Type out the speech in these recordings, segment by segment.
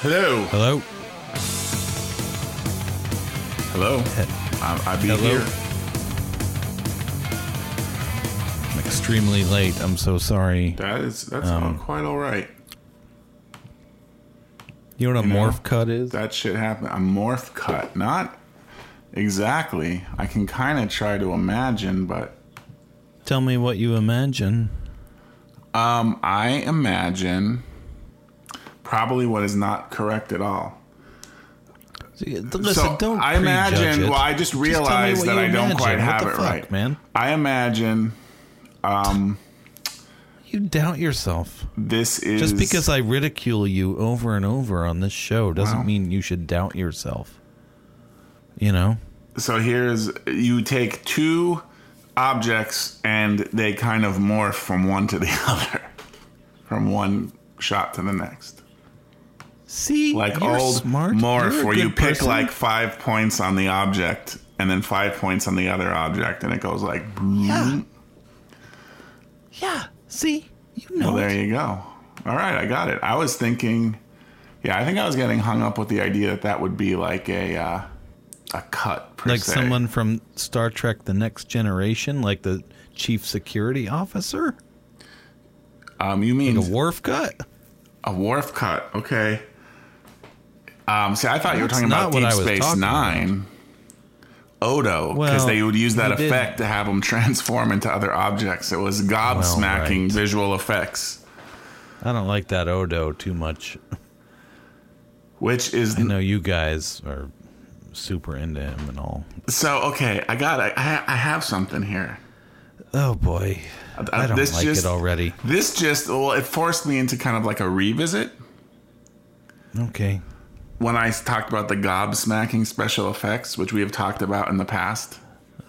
Hello. Hello? Hello. I, I be Hello? here. I'm extremely late. I'm so sorry. That is that's Um, quite all right. You know what a You know, morph cut is? That shit happened. A morph cut. Not exactly. I can kind of try to imagine, but Tell me what you imagine. um, I imagine probably what is not correct at all. Listen, so don't I imagine. Well, I just realized what that I don't quite What have the it fuck, right, man. I imagine um, You doubt yourself. this is Just because I ridicule you over and over on this show doesn't Wow. mean you should doubt yourself. You know? so here's you take two objects and they kind of morph from one to the other from one shot to the next See, like you're old smart. morph You're where you pick person. like five points on the object and then five points on the other object and it goes like Yeah. Yeah. See, you know. well there it. you go all right i got it i was thinking yeah i think i was getting hung up with the idea that that would be like a uh, a cut per like se. someone from Star Trek: The Next Generation, like the chief security officer, um you mean a Worf cut. A Worf cut. Okay. Um, see, I thought you were talking about Deep Space Nine. Odo, because Well, they would use that he did- effect to have them transform into other objects. It was gobsmacking right. visual effects, I don't like that Odo too much. which is I know you guys are super into him and all. so. Okay, I got. it. I, I have something here. Oh boy, I don't Uh, this like just- it already. This just well, it forced me into kind of like a revisit Okay, when I talked about the gobsmacking special effects, which we have talked about in the past.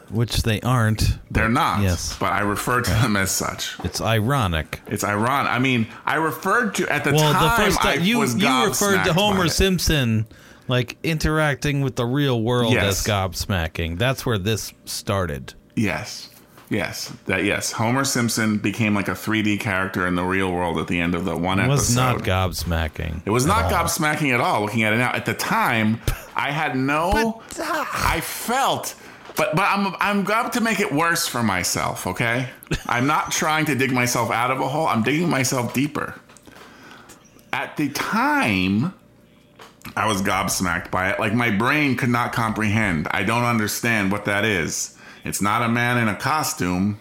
which they aren't. They're not. Yes. but I refer to them as such. It's ironic. It's ironic. I mean, I referred to at the Well, time. the first time you you referred to Homer. Simpson like interacting with the real world Yes. as gobsmacking. That's where this started. Yes, yes, that yes. Homer Simpson became like a 3D character in the real world at the end of the one episode. It episode. was not gobsmacking. It was not all. gobsmacking at all. Looking at it now, at the time, I had no. I felt. But but I'm I'm about to make it worse for myself. Okay, I'm not trying to dig myself out of a hole. I'm digging myself deeper. At the time, I was gobsmacked by it. Like my brain could not comprehend. I don't understand what that is. It's not a man in a costume.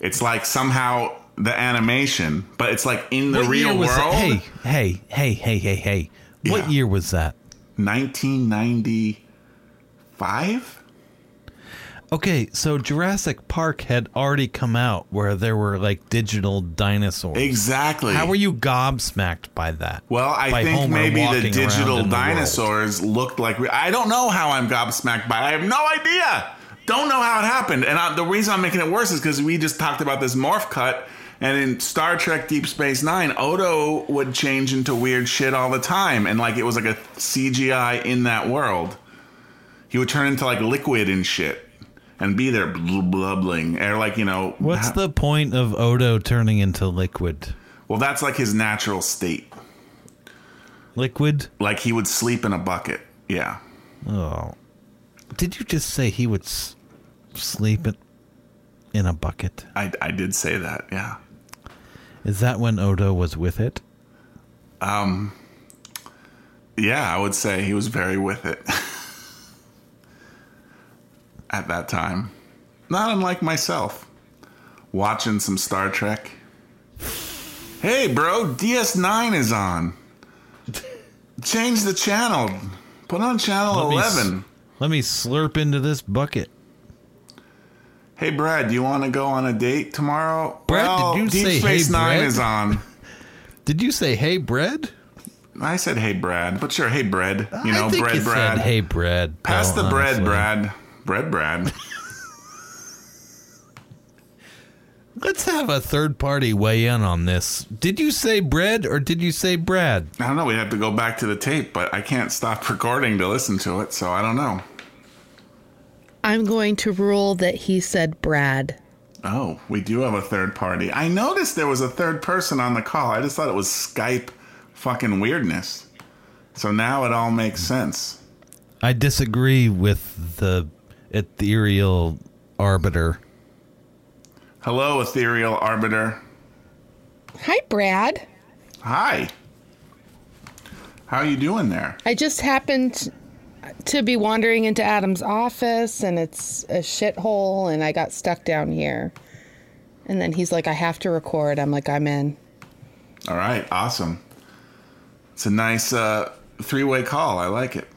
It's like somehow the animation, but it's like in the What real world. That? Hey, hey, hey, hey, hey, hey. What Yeah. year was that? 1995? Okay, so Jurassic Park had already come out where there were like digital dinosaurs. Exactly. How were you gobsmacked by that? Well, I By think Homer maybe the digital in the dinosaurs looked like. Re- I don't know how I'm gobsmacked by. it. I have no idea. Don't know how it happened. And I, the reason I'm making it worse is because we just talked about this morph cut. And in Star Trek Deep Space Nine, Odo would change into weird shit all the time. And like it was like a CGI in that world. He would turn into like liquid and shit. And be there blubbling. Or like, you know. What's ha- the point of Odo turning into liquid? Well, that's like his natural state. Liquid? Like he would sleep in a bucket. Yeah. Oh. Did you just say he would s- sleep in, in a bucket? I, I did say that, yeah. Is that when Odo was with it? Um, yeah, I would say he was very with it at that time. Not unlike myself, watching some Star Trek. Hey, bro, DS9 is on. Change the channel. Put on channel Let me 11. Let me slurp into this bucket. Hey, Brad, do you want to go on a date tomorrow? Brad, well, did you Deep say, Space "Hey, Nine Brad"? is on. Did you say, hey, bread? I said, hey, Brad. But sure, hey, bread. You know, I think bread, you Brad. said, hey, bread. Pass though, the bread, honestly. Brad. Bread, Brad. Let's have a third party weigh in on this. Did you say bread or did you say Brad? I don't know. We have to go back to the tape, but I can't stop recording to listen to it, so I don't know. I'm going to rule that he said Brad. Oh, we do have a third party. I noticed there was a third person on the call. I just thought it was Skype fucking weirdness. So now it all makes sense. I disagree with the ethereal arbiter. Hello, ethereal arbiter. Hi, Brad. Hi. How are you doing there? I just happened to be wandering into Adam's office and it's a shithole and I got stuck down here. And then he's like, I have to record. I'm like, I'm in. All right, awesome. It's a nice uh, three-way call. I like it.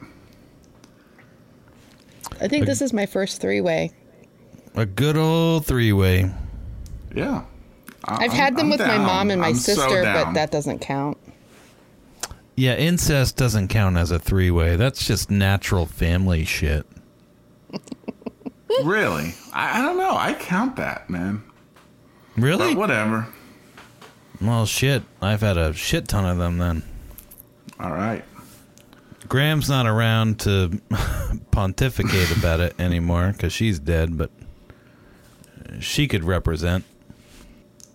I think this is my first three way. A good old three way. Yeah. I- I've I'm- had them I'm with my mom and my I'm so sister, but that doesn't count. Yeah, incest doesn't count as a three way. That's just natural family shit. really, I, I don't know. I count that, man. Really? But whatever. Well, shit. I've had a shit ton of them then. All right. Graham's not around to pontificate about it anymore because she's dead, but she could represent.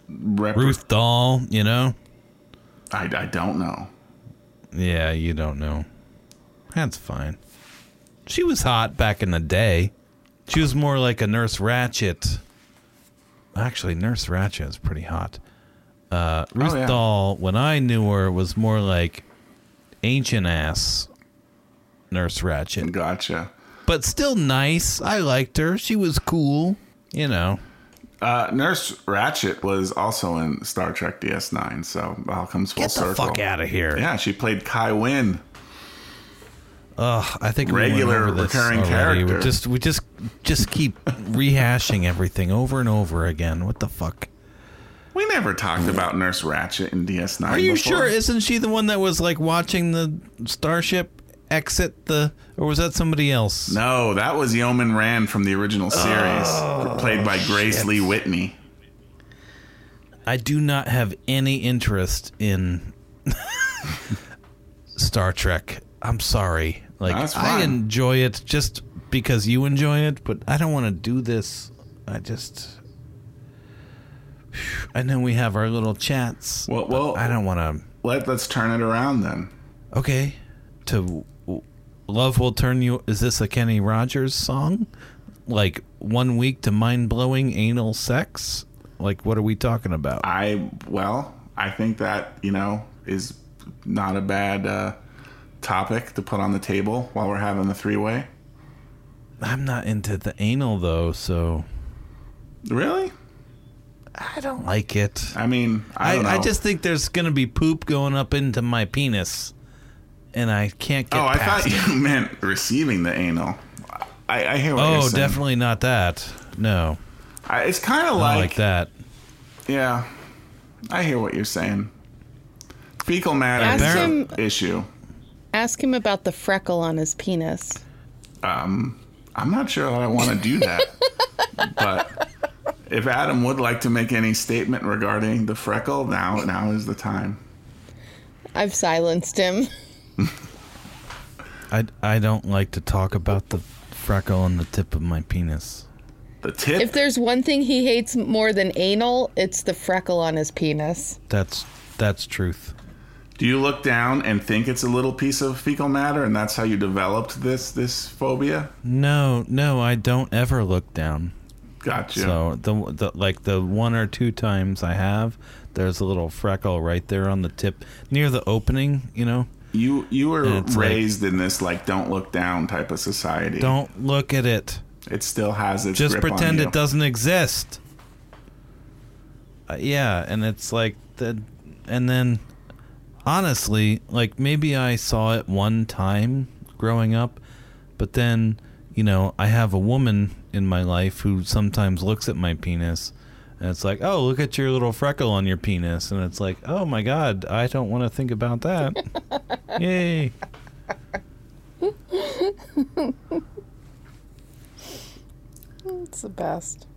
Rep- Ruth Dahl, you know? I, I don't know. Yeah, you don't know. That's fine. She was hot back in the day. She was more like a Nurse Ratched. Actually, Nurse Ratched is pretty hot. Uh, Ruth yeah. Dahl, when I knew her, was more like ancient ass Nurse Ratched. Gotcha. But still nice. I liked her. She was cool. You know. Uh, Nurse Ratched was also in Star Trek DS9, so all comes full Get the circle. fuck out of here. Yeah, she played Kai Winn. Ugh, I think we Regular this recurring already. We character. just we just just keep rehashing everything over and over again. What the fuck? We never talked about Nurse Ratched in DS9. Are you before. sure? Isn't she the one that was like watching the starship exit the, or was that somebody else? No, that was Yeoman Rand from the original series, Oh, played by Grace Lee Whitney. I do not have any interest in Star Trek. I'm sorry. Like I enjoy it just because you enjoy it, but I don't want to do this. I just I know we have our little chats. Well, well- I don't want to Let Let's turn it around then. Okay. To Love Will Turn You is this a Kenny Rogers song? Like one week to mind blowing anal sex? Like what are we talking about? I well, I think that you know is not a bad uh, topic to put on the table while we're having the three way. I'm not into the anal though, so Really? I don't like it. I mean, I, I. I just think there's gonna be poop going up into my penis, and I can't get. oh, I thought it. you meant receiving the anal. I, I hear what you're Oh, definitely not that. No, I, it's kind of like, like that. yeah. I hear what you're saying. Fecal matter Ask is him- an issue. Ask him about the freckle on his penis. Um, I'm not sure that I want to do that, but if Adam would like to make any statement regarding the freckle, now now is the time. I've silenced him. I I don't like to talk about the freckle on the tip of my penis. The tip. If there's one thing he hates more than anal, it's the freckle on his penis. That's that's truth. do you look down and think it's a little piece of fecal matter, and that's how you developed this this phobia? No, no, I don't ever look down. Gotcha. So the, the like the one or two times I have, there's a little freckle right there on the tip near the opening. You know, you you were it's like- raised in this like don't look down type of society. don't look at it. It still has its Just pretend it doesn't exist. Uh, yeah, and it's like the, and then honestly, like maybe I saw it one time growing up, but then you know I have a woman in my life who sometimes looks at my penis. And it's like, oh, look at your little freckle on your penis. And it's like, oh my God, I don't want to think about that. Yay. It's the best.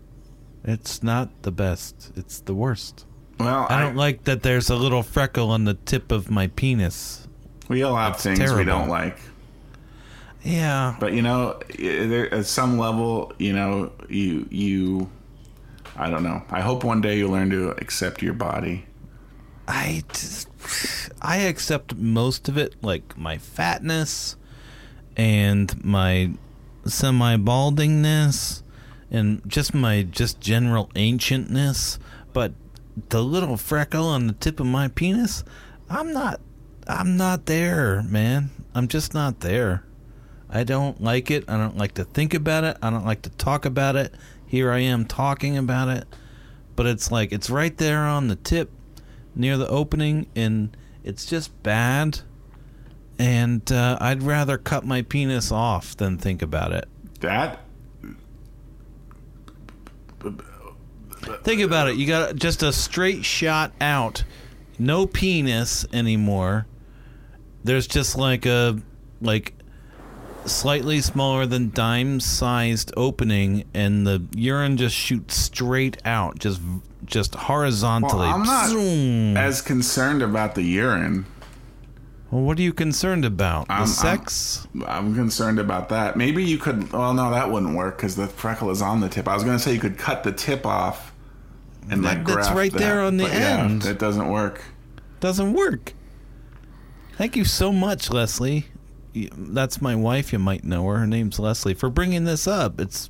It's not the best. It's the worst. Well, I don't like that there's a little freckle on the tip of my penis. We all have That's things we don't like. Yeah. But you know, there, at some level, you know, you you, I don't know. I hope one day you learn to accept your body. I just, I accept most of it, like my fatness and my semi baldingness and just my just general ancientness. But the little freckle on the tip of my penis, I'm not, I'm not there, man. I'm just not there. I don't like it. I don't like to think about it. I don't like to talk about it. Here I am talking about it. But it's like, it's right there on the tip near the opening, and it's just bad. And uh, I'd rather cut my penis off than think about it. That Think about it. You got just a straight shot out, no penis anymore. There's just like a like slightly smaller than dime sized opening, and the urine just shoots straight out, just just horizontally. Well, I'm not Zoom. as concerned about the urine. Well, what are you concerned about? The I'm- sex? I'm concerned about that. Maybe you could. Well, no, that wouldn't work because the freckle is on the tip. I was going to say you could cut the tip off and like That- that's right that, there on the but yeah, end. That doesn't work. Doesn't work. Thank you so much, Leslie. Y- That's my wife. You might know her. Her name's Leslie. For bringing this up, it's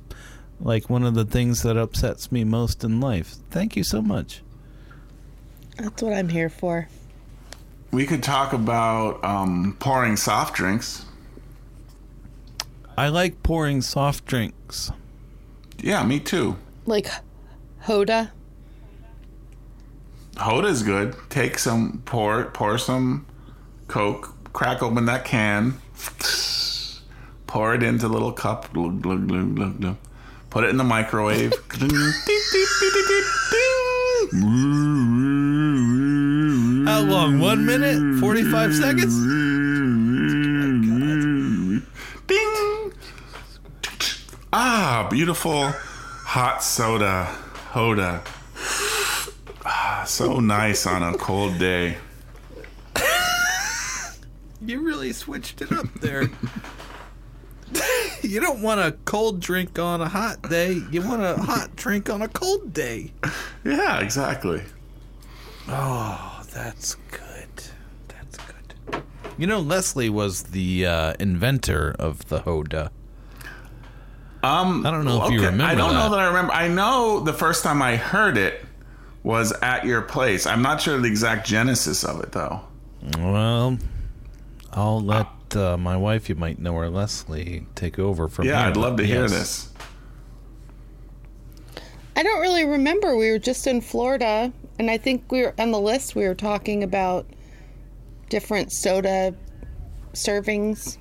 like one of the things that upsets me most in life. Thank you so much. That's what I'm here for. We could talk about um, pouring soft drinks. I like pouring soft drinks. Yeah, me too. Like Hoda. Hoda's good. Take some, pour pour some Coke, crack open that can, pour it into a little cup, glug, glug, glug, glug, glug. put it in the microwave. How long? One minute? 45 seconds? Ding! Ah, beautiful hot soda. Hoda. Ah, so nice on a cold day. You really switched it up there. you don't want a cold drink on a hot day. You want a hot drink on a cold day. Yeah, exactly. Oh, that's good. That's good. You know, Leslie was the uh, inventor of the Hoda. Um, I don't know if you remember I don't know that. that I remember. I know the first time I heard it was at your place. I'm not sure the exact genesis of it though. Well, I'll let uh, my wife, you might know her, Leslie, take over from Yeah, here. I'd love to hear Yes. this. I don't really remember. We were just in Florida, and I think we were on the list. We were talking about different soda servings,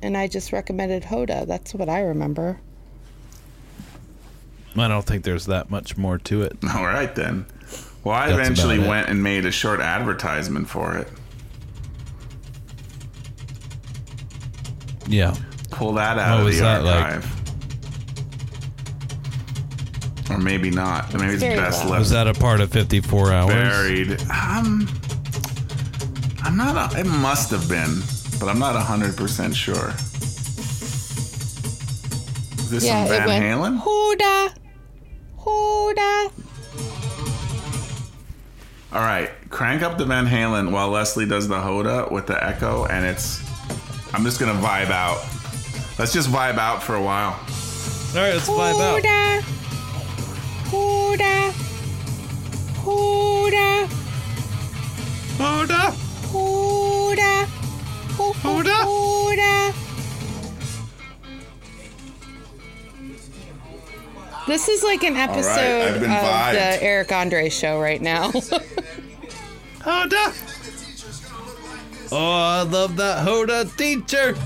and I just recommended Hoda. That's what I remember. I don't think there's that much more to it. All right then. Well, I That's eventually went and made a short advertisement for it. Yeah. Pull that out What of was the that like? archive. Or maybe not. Maybe it's Very best well. left Was that a part of 54 hours? buried. Um, I'm not. A, it must have been, but I'm not hundred percent sure. Is this yeah, some Van went Halen? Hoda, Hoda. All right, crank up the Van Halen while Leslie does the Hoda with the echo, and it's. I'm just gonna vibe out. Let's just vibe out for a while. All right, let's vibe out. Hoda, Hoda, Hoda, Hoda! Hoda, Ho- ho- Hoda. Hoda. This is like an episode I've of vibed. the Eric Andre show right now. Hoda! Oh, I love that Hoda teacher.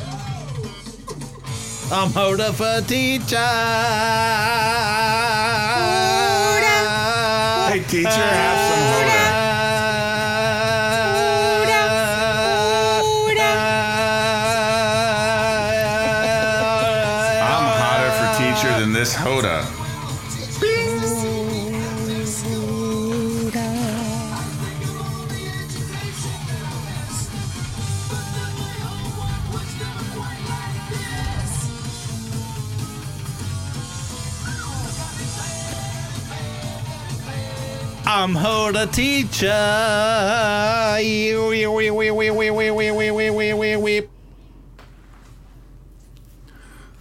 I'm Hoda for teacher. Hey, teacher, have some Hoda. I'm Hoda teacher.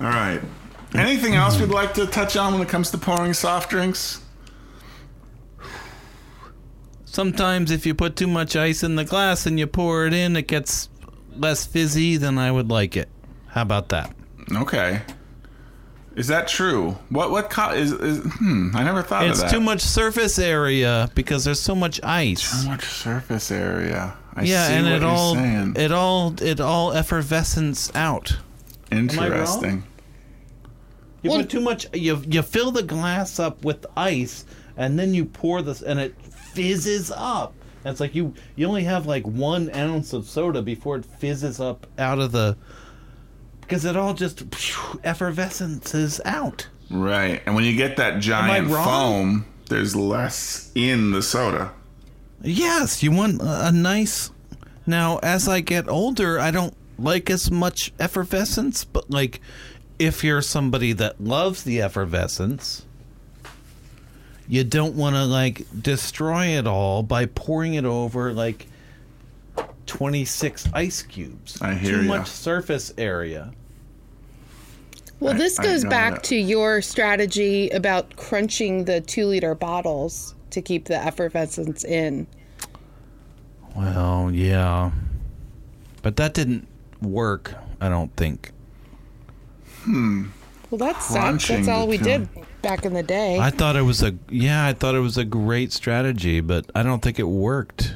All right. Anything else we'd like to touch on when it comes to pouring soft drinks? Sometimes if you put too much ice in the glass and you pour it in, it gets less fizzy than I would like it. How about that? Okay. Is that true? What what co- is, is hmm, I never thought It's of that. It's too much surface area because there's so much ice. Too much surface area. I yeah, see and what it you're all saying. it all it all effervescence out. Interesting. You Well- put too much. You you fill the glass up with ice, and then you pour this, and it fizzes up. And it's like you you only have like one ounce of soda before it fizzes up out of the. Because it all just phew, effervescences out. Right. And when you get that giant foam, there's less in the soda. Yes, you want a a nice. Now, as I get older, I don't like as much effervescence, but like, if you're somebody that loves the effervescence, you don't want to like destroy it all by pouring it over like 26 ice cubes. I hear Too ya. much surface area. Well, I- this I goes got back it. to your strategy about crunching the two liter bottles to keep the effervescence in. Well, yeah. But that didn't work, I don't think. Hmm. Well, that sucks. Crunching That's all the we two- did back in the day. I thought it was a yeah, I thought it was a great strategy, but I don't think it worked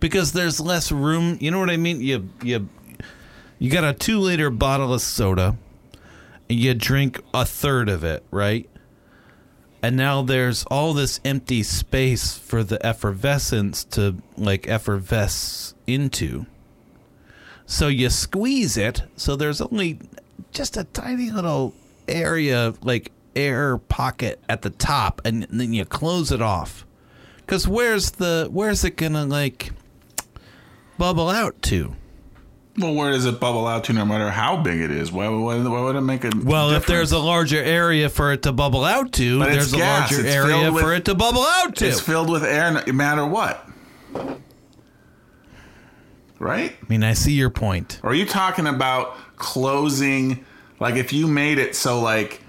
because there's less room. You know what I mean? You you you got a two liter bottle of soda, and you drink a third of it, right? And now there's all this empty space for the effervescence to like effervesce into. So you squeeze it, so there's only just a tiny little area, like air pocket at the top, and then you close it off. Cause where's the where's it gonna like bubble out to? Well, where does it bubble out to no matter how big it is? Why, why, why would it make a Well, if there's a larger area for it to bubble out to, But there's a gas. larger It's area with- for it to bubble out to. It's filled with air no matter what. Right? I mean, I see your point. Or are you talking about closing like if you made it so like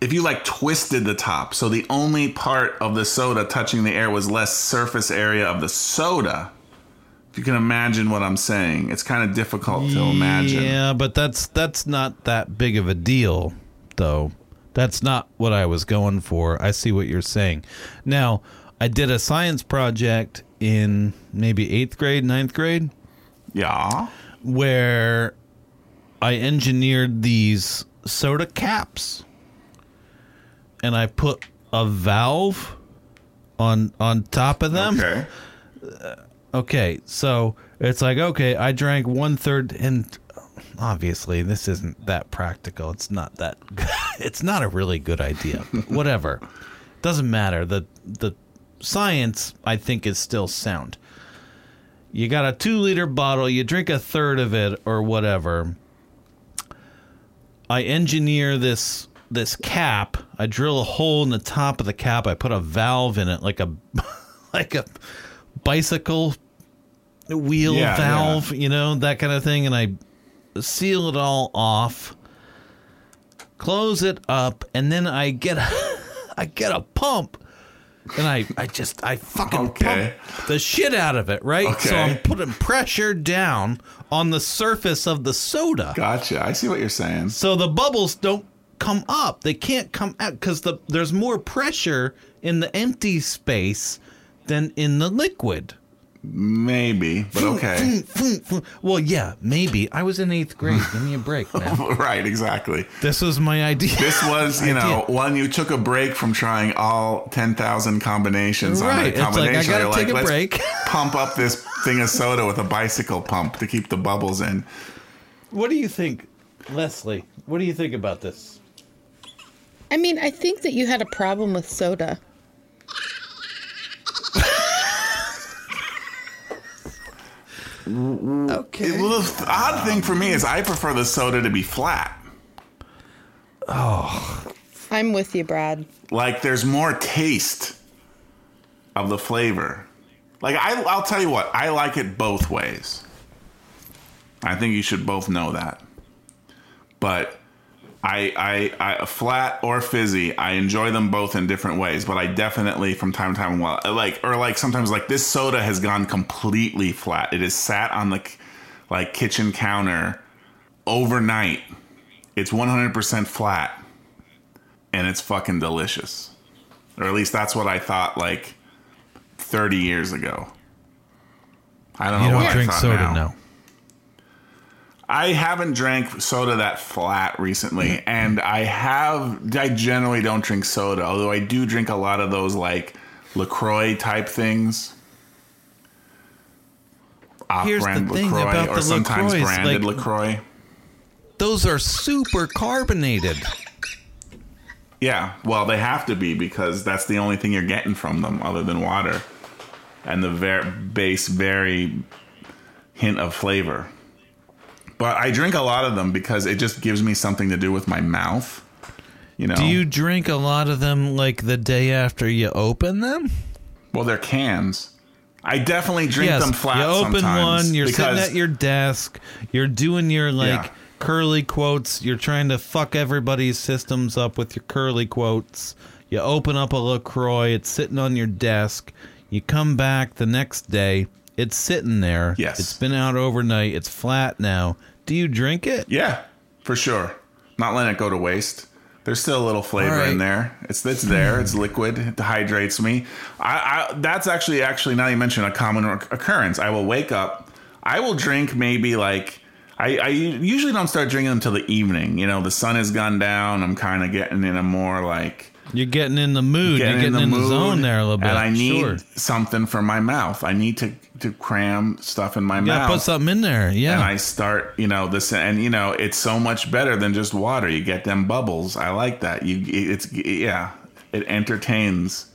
if you like twisted the top so the only part of the soda touching the air was less surface area of the soda. You can imagine what I'm saying, it's kind of difficult to imagine. Yeah, but that's that's not that big of a deal, though. That's not what I was going for. I see what you're saying. Now, I did a science project in maybe eighth grade, ninth grade, Yeah. where I engineered these soda caps, and I put a valve on on top of them. Okay. Uh, Okay, so it's like okay, I drank one third, and obviously this isn't that practical. It's not that. it's not a really good idea. Whatever, doesn't matter. the The science I think is still sound. You got a two liter bottle. You drink a third of it or whatever. I engineer this this cap. I drill a hole in the top of the cap. I put a valve in it, like a like a bicycle wheel Yeah, valve, you know, that kind of thing. And I seal it all off, close it up, and then I get a, I get a pump. And I, I just I fucking Okay. pump the shit out of it, right? So I'm putting pressure down on the surface of the soda. Gotcha. I see what you're saying. So the bubbles don't come up. They can't come out because the there's more pressure in the empty space than in the liquid. Maybe, but okay. Well, yeah, maybe. I was in eighth grade. Give me a break, man. right, exactly. This was my idea. This was, you know, when you took a break from trying all 10,000 combinations on Right, a it's like, I gotta You're take a let's break." pump up this thing of soda with a bicycle pump to keep the bubbles in. What do you think, Leslie? What do you think about this? I mean, I think that you had a problem with soda. Okay. Well, the odd thing for me is I prefer the soda to be flat. Oh. I'm with you, Brad. Like there's more taste of the flavor. Like I, I'll tell you what, I like it both ways. I think you should both know that. But I, I, I, flat or fizzy, I enjoy them both in different ways. But I definitely, from time to time, well, like or like sometimes, like this soda has gone completely flat. It is sat on the like kitchen counter overnight. It's 100% flat, and it's fucking delicious. Or at least that's what I thought like 30 years ago. I don't You know don't what drink I thought soda now. now. I haven't drank soda that flat recently, mm-hmm. and I have. I generally don't drink soda, although I do drink a lot of those like Lacroix type things. Here's the Off-brand thing LaCroix, about or the sometimes LaCroix, branded like- Lacroix. Those are super carbonated. Yeah, well, they have to be because that's the only thing you're getting from them, other than water and the ver- base, very hint of flavor. But I drink a lot of them because it just gives me something to do with my mouth. You know, Do you drink a lot of them like the day after you open them? Well, they're cans. I definitely drink yes. them flat. you open one, you're sitting at your desk, you're doing your like Yeah. curly quotes, you're trying to fuck everybody's systems up with your curly quotes. You open up a LaCroix, it's sitting on your desk. You come back the next day, it's sitting there. Yes. It's been out overnight, it's flat now. Do you drink it? Yeah, for sure. Not letting it go to waste. There's still a little flavor right. in there. It's it's there. It's liquid. It hydrates me. I, I that's actually actually now you mention a common occurrence. I will wake up. I will drink maybe like I, I usually don't start drinking until the evening. You know, the sun has gone down. I'm kind of getting in a more like You're getting in the mood, getting, you're getting in the, mood, zone there a little bit. and I need sure. something for my mouth. I need to to cram stuff in my You mouth put something in there. Yeah. and I start, you know, this, and you know, it's so much better than just water. You get them bubbles. I like that. You, it's yeah, it entertains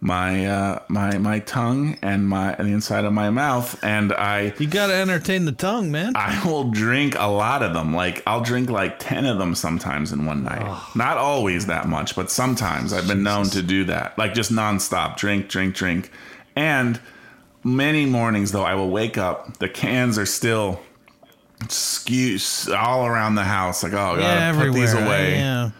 my uh, my my tongue and my and the inside of my mouth, and I you gotta entertain the tongue, man. I will drink a lot of them. Like I'll drink like ten of them sometimes in one night. Not always that much, but sometimes I've been known to do that. Like just nonstop, drink, drink, drink, and many mornings though I will wake up. The cans are still skew all around the house. Like oh, yeah, put these away. Yeah.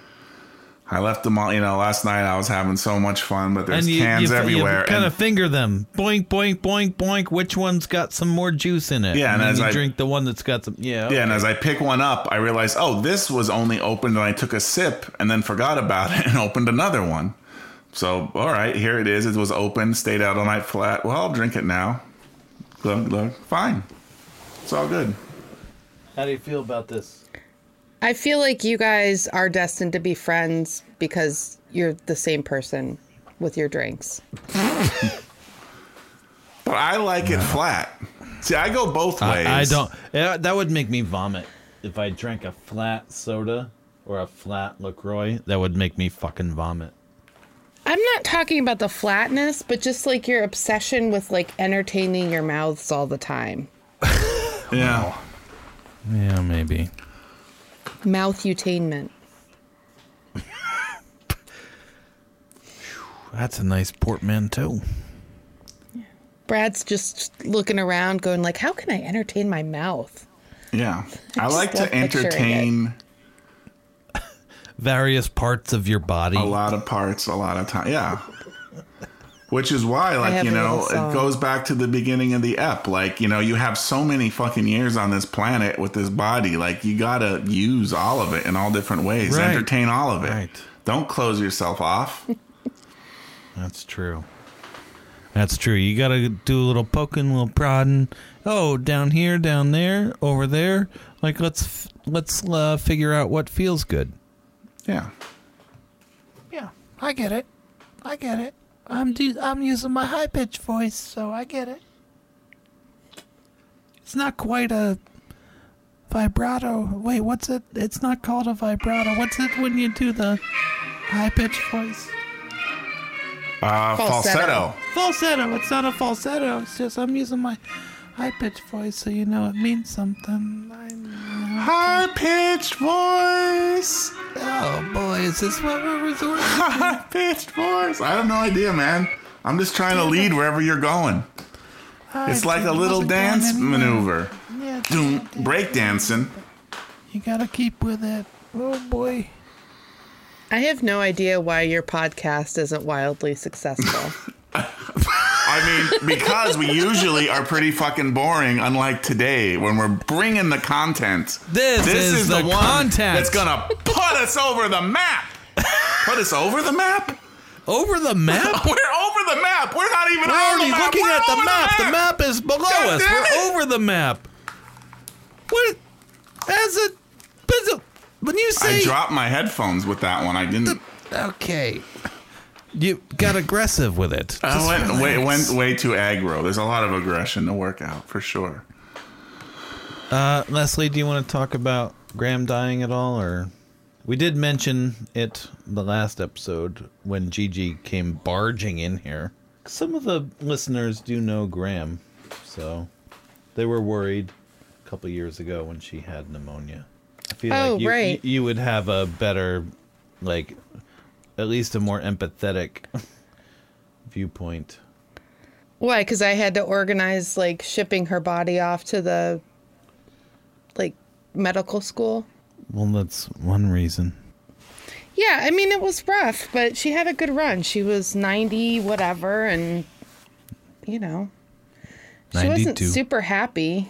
I left them all. You know, last night I was having so much fun, but there's and you, cans you, everywhere. You kind and- of finger them. Boink, boink, boink, boink. Which one's got some more juice in it? Yeah, and then as I- drink the one that's got some. Yeah. Yeah, and as I pick one up, I realize, oh, this was only opened, and I took a sip and then forgot about it and opened another one. So, all right, here it is. It was open, stayed out all night flat. Well, I'll drink it now. Look, look, fine. It's all good. How do you feel about this? I feel like you guys are destined to be friends because you're the same person with your drinks. But I like it flat. See, I go both ways. I, I don't. Yeah, that would make me vomit if I drank a flat soda or a flat Lacroix. That would make me fucking vomit. I'm not talking about the flatness, but just like your obsession with like entertaining your mouths all the time. Yeah. Yeah, maybe. Mouth utainment. That's a nice portmanteau. Brad's just looking around going like, how can I entertain my mouth? Yeah. I just like to entertain Various parts of your body. a lot of parts a lot of time. Yeah. Which is why, like, you know, it goes back to the beginning of the ep. Like, you know, you have so many fucking years on this planet with this body. Like, you gotta use all of it in all different ways. Right. Entertain all of it. Right. Don't close yourself off. That's true. That's true. You got to do a little poking, a little prodding. Oh, down here, down there, over there. Like let's let's uh, figure out what feels good. yeah. Yeah, I get it. I get it. I'm do- I'm using my high pitched voice, so I get it. It's not quite a vibrato. Wait, what's it? It's not called a vibrato. What's it when you do the high pitched voice? Uh, falsetto. Falsetto. Falsetto. It's not a falsetto. It's just I'm using my high pitched voice, so you know it means something. I High pitched voice. oh boy, is this what we're resorting? to? High pitched voice. I have no idea, man. I'm just trying to lead wherever you're going. It's like a little dance maneuver. Yeah, Doom, break dancing. you gotta keep with it. Oh boy. I have no idea why your podcast isn't wildly successful. I mean, because we usually are pretty fucking boring, unlike today when we're bringing the content. This is the one content. that's gonna put us over the map. Put us over the map? Over the map? We're over the map. We're not even We're on already the map. looking We're at the over map. The map is below God us. damn We're it. over the map. What? As a, as a when you I say dropped my headphones with that one. I didn't. okay, you got aggressive with it. I Just went way, went way too aggro. There's a lot of aggression to work out for sure. Uh, Leslie, do you want to talk about Graham dying at all, or we did mention it the last episode when Gigi came barging in here. Some of the listeners do know Graham, so they were worried a couple years ago when she had pneumonia. I feel Oh, like you, right. you would have a better, like, at least a more empathetic viewpoint. Why? Because I had to organize like shipping her body off to the like medical school. Well, that's one reason. Yeah, I mean it was rough, but she had a good run. She was ninety whatever, and you know, she wasn't super happy.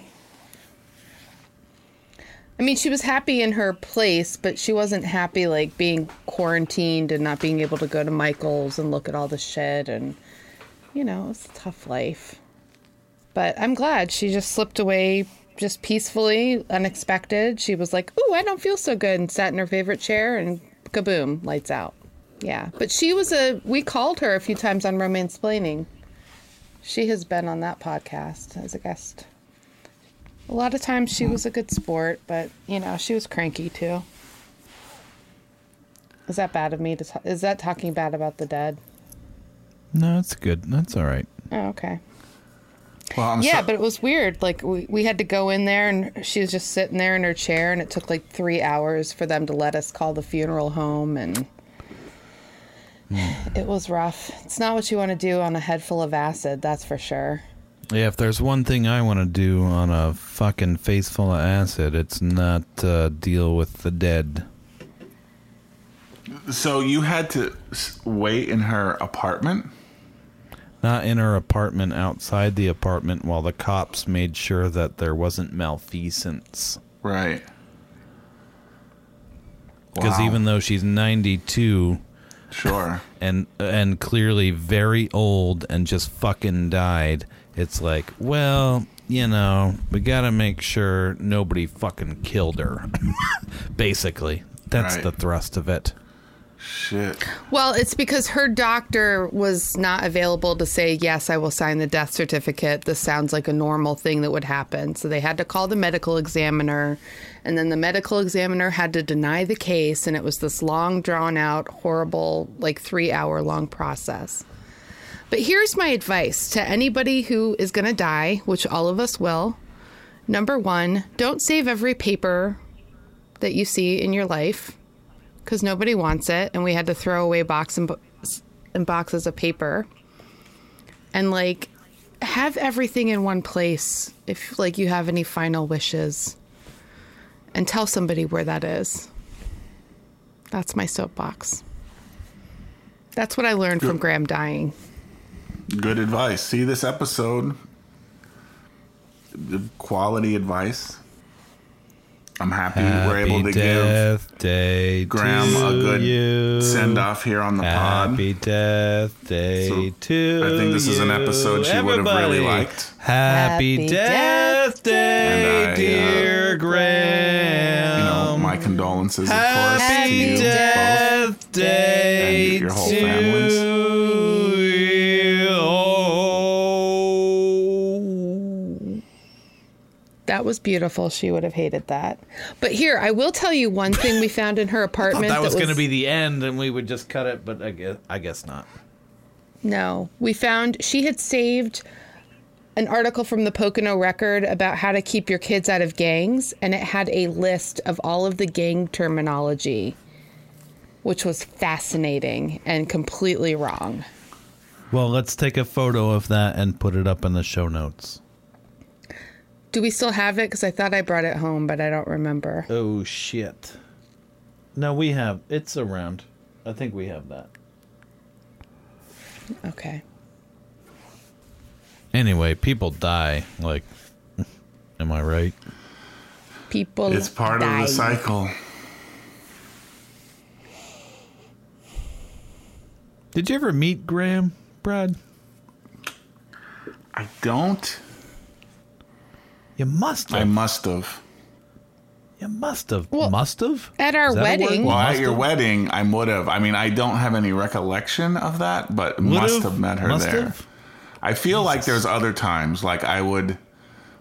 I mean, she was happy in her place, but she wasn't happy like being quarantined and not being able to go to Michael's and look at all the shit and you know, it was a tough life. But I'm glad she just slipped away just peacefully, unexpected. She was like, "Ooh, I don't feel so good," and sat in her favorite chair and kaboom, lights out. Yeah, but she was a. We called her a few times on Romance Splaining. She has been on that podcast as a guest. A lot of times she was a good sport, but you know she was cranky too. Is that bad of me to? ta- is that talking bad about the dead? No, it's good. That's all right. Oh, okay. Well, I'm Yeah, so- but it was weird. Like we, we had to go in there and she was just sitting there in her chair and it took like three hours for them to let us call the funeral home and hmm. it was rough. It's not what you want to do on a head full of acid, that's for sure. Yeah, if there's one thing I want to do on a fucking face full of acid, it's not uh, deal with the dead. so you had to wait in her apartment. Not in her apartment, outside the apartment, while the cops made sure that there wasn't malfeasance. Right. Because Wow. even though she's 92 Sure. and and clearly very old and just fucking died, it's like, well, you know, we got to make sure nobody fucking killed her. Basically, that's Right. the thrust of it. Shit. Well, it's because her doctor was not available to say, yes, I will sign the death certificate. This sounds like a normal thing that would happen. So they had to call the medical examiner, and then the medical examiner had to deny the case. And it was this long, drawn out, horrible, like three hour long process. But here's my advice to anybody who is going to die, which all of us will. Number one, don't save every paper that you see in your life because nobody wants it, and we had to throw away box and, bo- and boxes of paper. And like, have everything in one place if like you have any final wishes, and tell somebody where that is. That's my soapbox. That's what I learned from Graham dying. Good advice. See this episode. The Quality advice. I'm happy we're able to give day Graham to a good you. send off here on the pod. Happy Death Day So, to I think this is an you. episode she would have really Everybody. liked. Happy, Happy Death Day, And uh, dear Graham. You know, my condolences, of course, to Happy you both. Death Day And your whole to families. That was beautiful. She would have hated that. But here, I will tell you one thing we found in her I apartment. thought that was going to be the end, and we would just cut it, but I guess I guess not. No, we found she had saved an article from the Pocono Record about how to keep your kids out of gangs, and it had a list of all of the gang terminology, which was fascinating and completely wrong. Well, let's take a photo of that and put it up in the show notes. Do we still have it? Because I thought I brought it home, but I don't remember. Oh shit. No, we have. It's around. I think we have that. Okay. Anyway, people die. Like, am I right? People. It's part died. of the cycle. Did you ever meet Graham, Brad? I don't. You must have. I must have. you must have. Well, must have. At our Is that a word? wedding. Well, at your have? wedding, I would have. I mean, I don't have any recollection of that, but must have met her Must there. have? I feel like there's other times, like I would,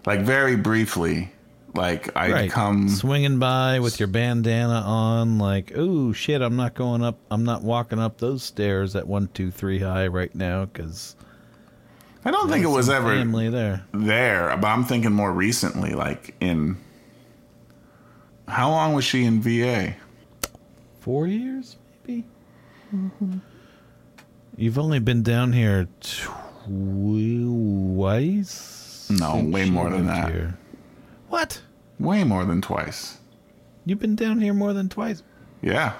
like very briefly, like I'd Right. come. swinging by with your bandana on, like, oh shit, I'm not going up. I'm not walking up those stairs at one, two, three high right now because I don't think it was ever family there. there, but I'm thinking more recently, like in. How long was she in VA? Four years, maybe. Mm-hmm. You've only been down here twice. No, way more than that. here. What? Way more than twice. You've been down here more than twice Yeah.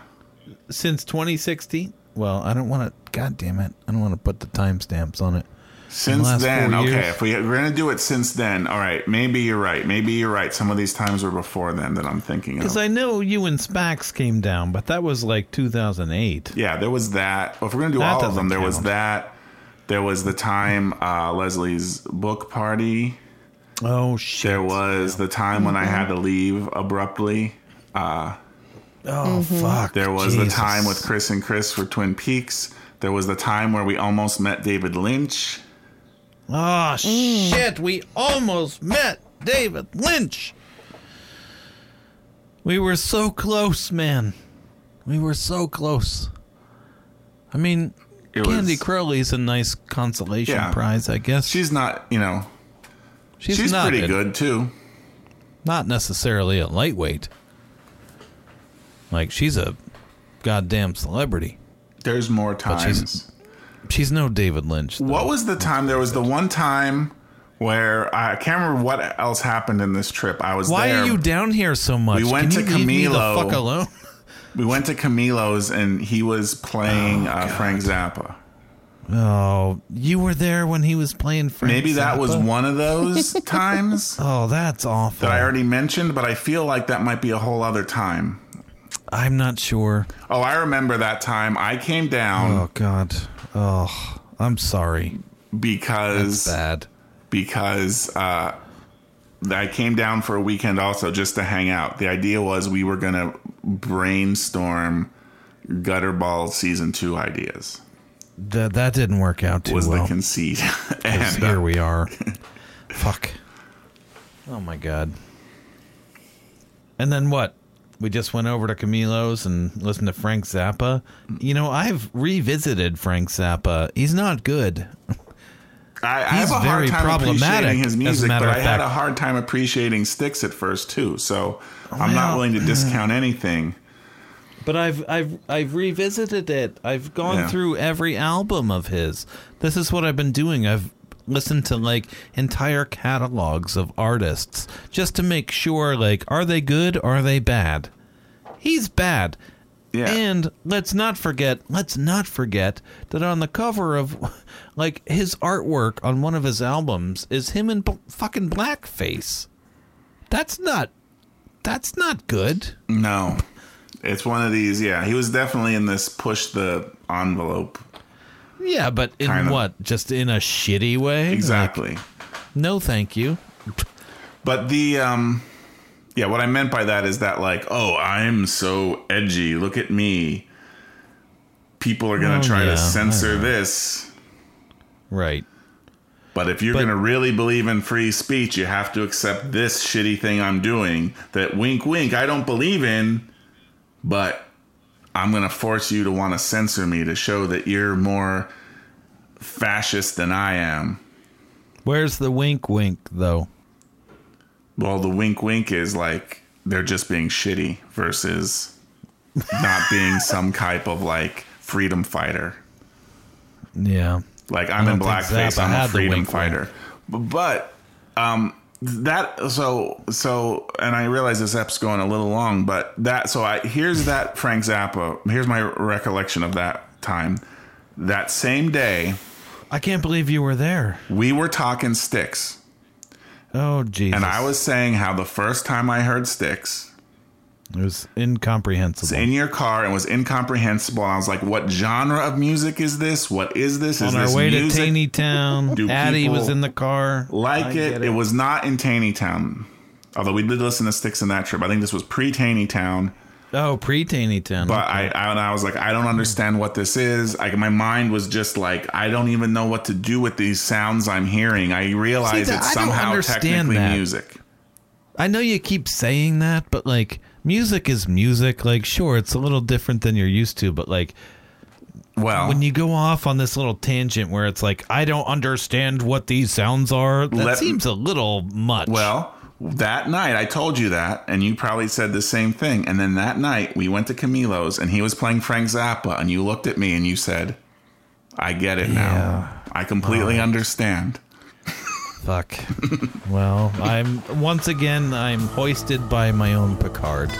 since 2016. Well, I don't want to. God damn it! I don't want to put the timestamps on it. Since last then, four okay, years? if we, we're going to do it since then, all right, maybe you're right. Maybe you're right. Some of these times were before then that I'm thinking of. Because I know you and Spax came down, but that was like 2008. yeah, there was that. Well, if we're going to do That all of doesn't them, there was that. There was the time uh, Leslie's book party. Oh shit! There was the time when I had to leave abruptly. Uh, Oh fuck! there was the time with Chris and Chris for Twin Peaks. There was the time where we almost met David Lynch. Oh shit! We almost met David Lynch. We were so close, man. We were so close. I mean, It Candy was- Crowley's a nice consolation Yeah. prize, I guess. She's not, you know, she's, she's, not pretty a- good too. Not necessarily a lightweight. Like she's a goddamn celebrity. There's more she's- times. She's no David Lynch. though. What was the time? There was the one time where I can't remember what else happened in this trip. I was Why there. are you down here so much? We went Can to you leave me the Camilo. fuck alone? we went to Camilo's and he was playing uh, Frank Zappa. Oh, you were there when he was playing Frank Maybe that was one of those times Oh, that's awful. that I already mentioned, but I feel like that might be a whole other time. I'm not sure. Oh, I remember that time. I came down Oh God. Oh, I'm sorry. because Bad. because uh, I came down for a weekend also just to hang out. The idea was we were going to brainstorm Gutterball season two ideas. That that didn't work out too Was well. the conceit, and here uh, we are. Fuck. Oh my God. And then what? We just went over to Camilo's and listened to Frank Zappa. You know, I've revisited Frank Zappa. He's not good. I, I he's have a hard time problematic, appreciating his music, but I had a hard time appreciating Styx at first too. So I'm not willing to discount anything. But I've I've I've revisited it. I've gone Yeah. through every album of his. This is what I've been doing. I've listened to like entire catalogs of artists just to make sure like are they good or are they bad? He's bad. Yeah. And let's not forget, let's not forget that on the cover of like his artwork on one of his albums is him in b- fucking blackface. That's not that's not good. No, it's one of these. Yeah, he was definitely in this push the envelope. Yeah, but in Kind of. what? Just in a shitty way? Exactly. Like, no, thank you. But the um yeah, what I meant by that is that like, oh, I'm so edgy. Look at me. People are going Oh, to try yeah, to censor this. Right. But if you're But- going to really believe in free speech, you have to accept this shitty thing I'm doing that wink wink I don't believe in, but I'm going to force you to want to censor me to show that you're more fascist than I am. Where's the wink wink though? Well, the wink wink is like they're just being shitty versus not being some type of like freedom fighter. Yeah. Like I'm in blackface. I'm a freedom wink fighter. B- But um, that so so, and I realize this ep's going a little long, but that so I here's that Frank Zappa. Uh, here's my recollection of that time. That same day, I can't believe you were there. we were talking Styx. Oh Jesus! And I was saying how the first time I heard Styx It was incomprehensible. in your car and was incomprehensible. I was like, "What genre of music is this? What is this? Is On this our way music? to Taney Town, Do Addie was in the car. like I it. it. was not in Taneytown, although we did listen to Styx in that trip. I think this was pre Taneytown. Oh, pre Taneytown. But I, I, and I was like, I don't understand what this is. Like my mind was just like, I don't even know what to do with these sounds I'm hearing. I realize See, it's I somehow understand technically that. music. I know you keep saying that, but like music is music. Like, sure, it's a little different than you're used to, but like Well, when you go off on this little tangent where it's like, I don't understand what these sounds are, that Let- seems a little much. Well, that night I told you that, and you probably said the same thing. And then that night we went to Camilo's, and he was playing Frank Zappa, and you looked at me and you said, "I get it now. I completely understand." Fuck. well, I'm once again I'm hoisted by my own Picard.